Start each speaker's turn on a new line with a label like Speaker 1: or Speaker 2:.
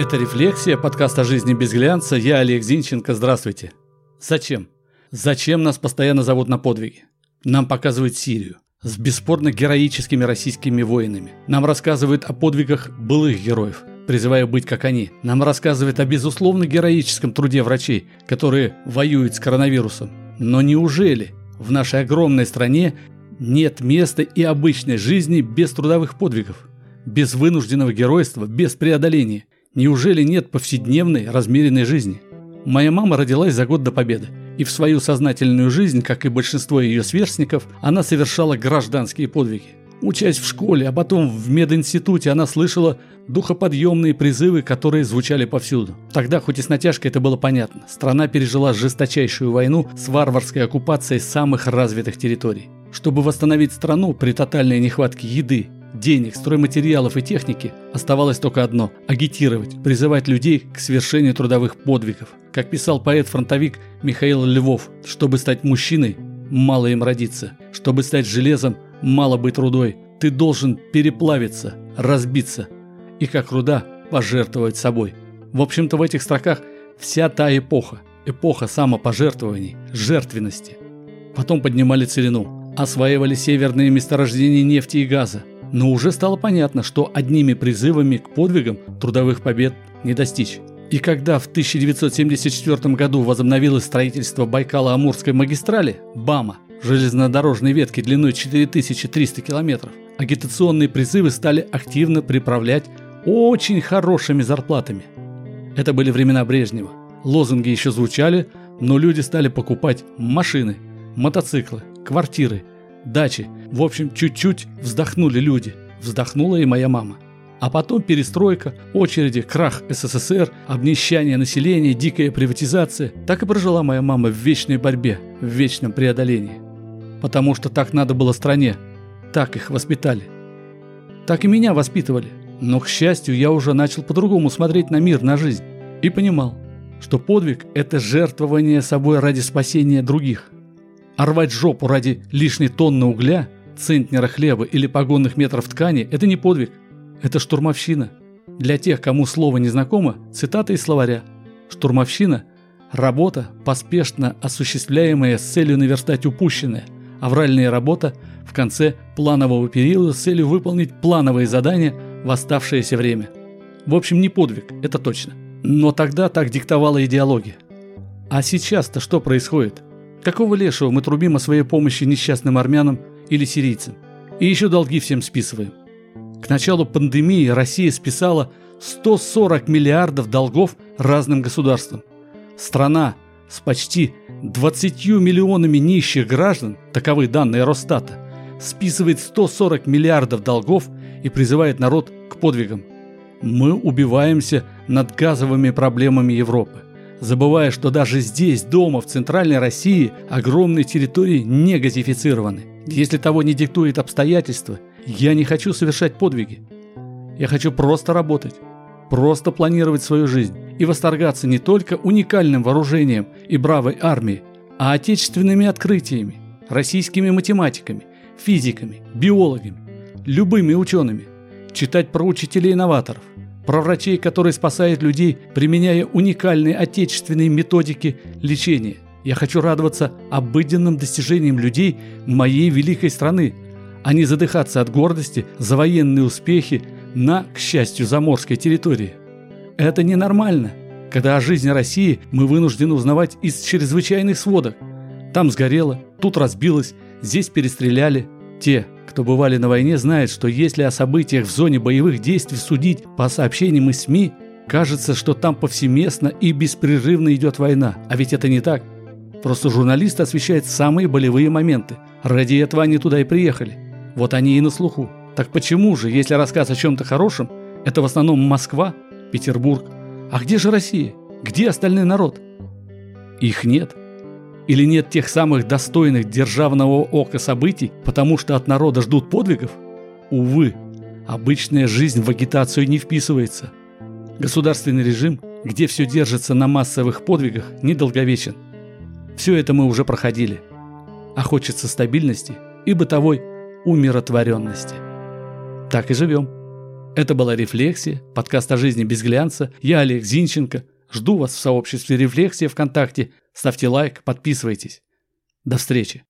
Speaker 1: Это «Рефлексия», подкаст о жизни без глянца. Я Олег Зинченко. Здравствуйте. Зачем? Зачем нас постоянно зовут на подвиги? Нам показывают Сирию с бесспорно героическими российскими воинами. Нам рассказывают о подвигах былых героев, призывая быть как они. Нам рассказывают о безусловно героическом труде врачей, которые воюют с коронавирусом. Но неужели в нашей огромной стране нет места и обычной жизни без трудовых подвигов, без вынужденного геройства, без преодоления? Неужели нет повседневной, размеренной жизни? Моя мама родилась за год до победы, и в свою сознательную жизнь, как и большинство ее сверстников, она совершала гражданские подвиги. Учась в школе, а потом в мединституте, она слышала духоподъемные призывы, которые звучали повсюду. Тогда, хоть и с натяжкой, это было понятно. Страна пережила жесточайшую войну с варварской оккупацией самых развитых территорий. Чтобы восстановить страну при тотальной нехватке еды, денег, стройматериалов и техники, оставалось только одно – агитировать, призывать людей к свершению трудовых подвигов. Как писал поэт-фронтовик Михаил Львов, чтобы стать мужчиной, мало им родиться, чтобы стать железом, мало быть рудой, ты должен переплавиться, разбиться и как руда пожертвовать собой. В общем-то в этих строках вся та эпоха, эпоха самопожертвований, жертвенности. Потом поднимали целину, осваивали северные месторождения нефти и газа, но уже стало понятно, что одними призывами к подвигам трудовых побед не достичь. И когда в 1974 году возобновилось строительство Байкало-Амурской магистрали, БАМа, железнодорожной ветки длиной 4300 километров, агитационные призывы стали активно приправлять очень хорошими зарплатами. Это были времена Брежнева. Лозунги еще звучали, но люди стали покупать машины, мотоциклы, квартиры, дачи. В общем, чуть-чуть вздохнули люди. Вздохнула и моя мама. А потом перестройка, очереди, крах СССР, обнищание населения, дикая приватизация. Так и прожила моя мама в вечной борьбе, в вечном преодолении. Потому что так надо было стране. Так их воспитали. Так и меня воспитывали. Но, к счастью, я уже начал по-другому смотреть на мир, на жизнь. И понимал, что подвиг – это жертвование собой ради спасения других – а рвать жопу ради лишней тонны угля, центнера хлеба или погонных метров ткани – это не подвиг, это штурмовщина. Для тех, кому слово не знакомо, цитата из словаря. Штурмовщина – работа, поспешно осуществляемая с целью наверстать упущенное, авральная работа в конце планового периода с целью выполнить плановые задания в оставшееся время. В общем, не подвиг, это точно. Но тогда так диктовала идеология. А сейчас-то что происходит? Какого лешего мы трубим о своей помощи несчастным армянам или сирийцам? И еще долги всем списываем. К началу пандемии Россия списала 140 миллиардов долгов разным государствам. Страна с почти 20 миллионами нищих граждан, таковы данные Росстата, списывает 140 миллиардов долгов и призывает народ к подвигам. Мы убиваемся над газовыми проблемами Европы забывая, что даже здесь, дома, в центральной России, огромные территории не газифицированы. Если того не диктует обстоятельства, я не хочу совершать подвиги. Я хочу просто работать, просто планировать свою жизнь и восторгаться не только уникальным вооружением и бравой армией, а отечественными открытиями, российскими математиками, физиками, биологами, любыми учеными, читать про учителей-инноваторов, про врачей, которые спасают людей, применяя уникальные отечественные методики лечения. Я хочу радоваться обыденным достижениям людей моей великой страны, а не задыхаться от гордости за военные успехи на, к счастью, заморской территории. Это ненормально, когда о жизни России мы вынуждены узнавать из чрезвычайных сводок. Там сгорело, тут разбилось, здесь перестреляли. Те, кто бывали на войне, знают, что если о событиях в зоне боевых действий судить по сообщениям из СМИ, кажется, что там повсеместно и беспрерывно идет война. А ведь это не так. Просто журналисты освещают самые болевые моменты. Ради этого они туда и приехали. Вот они и на слуху. Так почему же, если рассказ о чем-то хорошем, это в основном Москва, Петербург? А где же Россия? Где остальной народ? Их нет. Или нет тех самых достойных державного ока событий, потому что от народа ждут подвигов? Увы, обычная жизнь в агитацию не вписывается. Государственный режим, где все держится на массовых подвигах, недолговечен. Все это мы уже проходили. А хочется стабильности и бытовой умиротворенности. Так и живем. Это была «Рефлексия», подкаст о жизни без глянца. Я Олег Зинченко. Жду вас в сообществе «Рефлексия» ВКонтакте. Ставьте лайк, подписывайтесь. До встречи.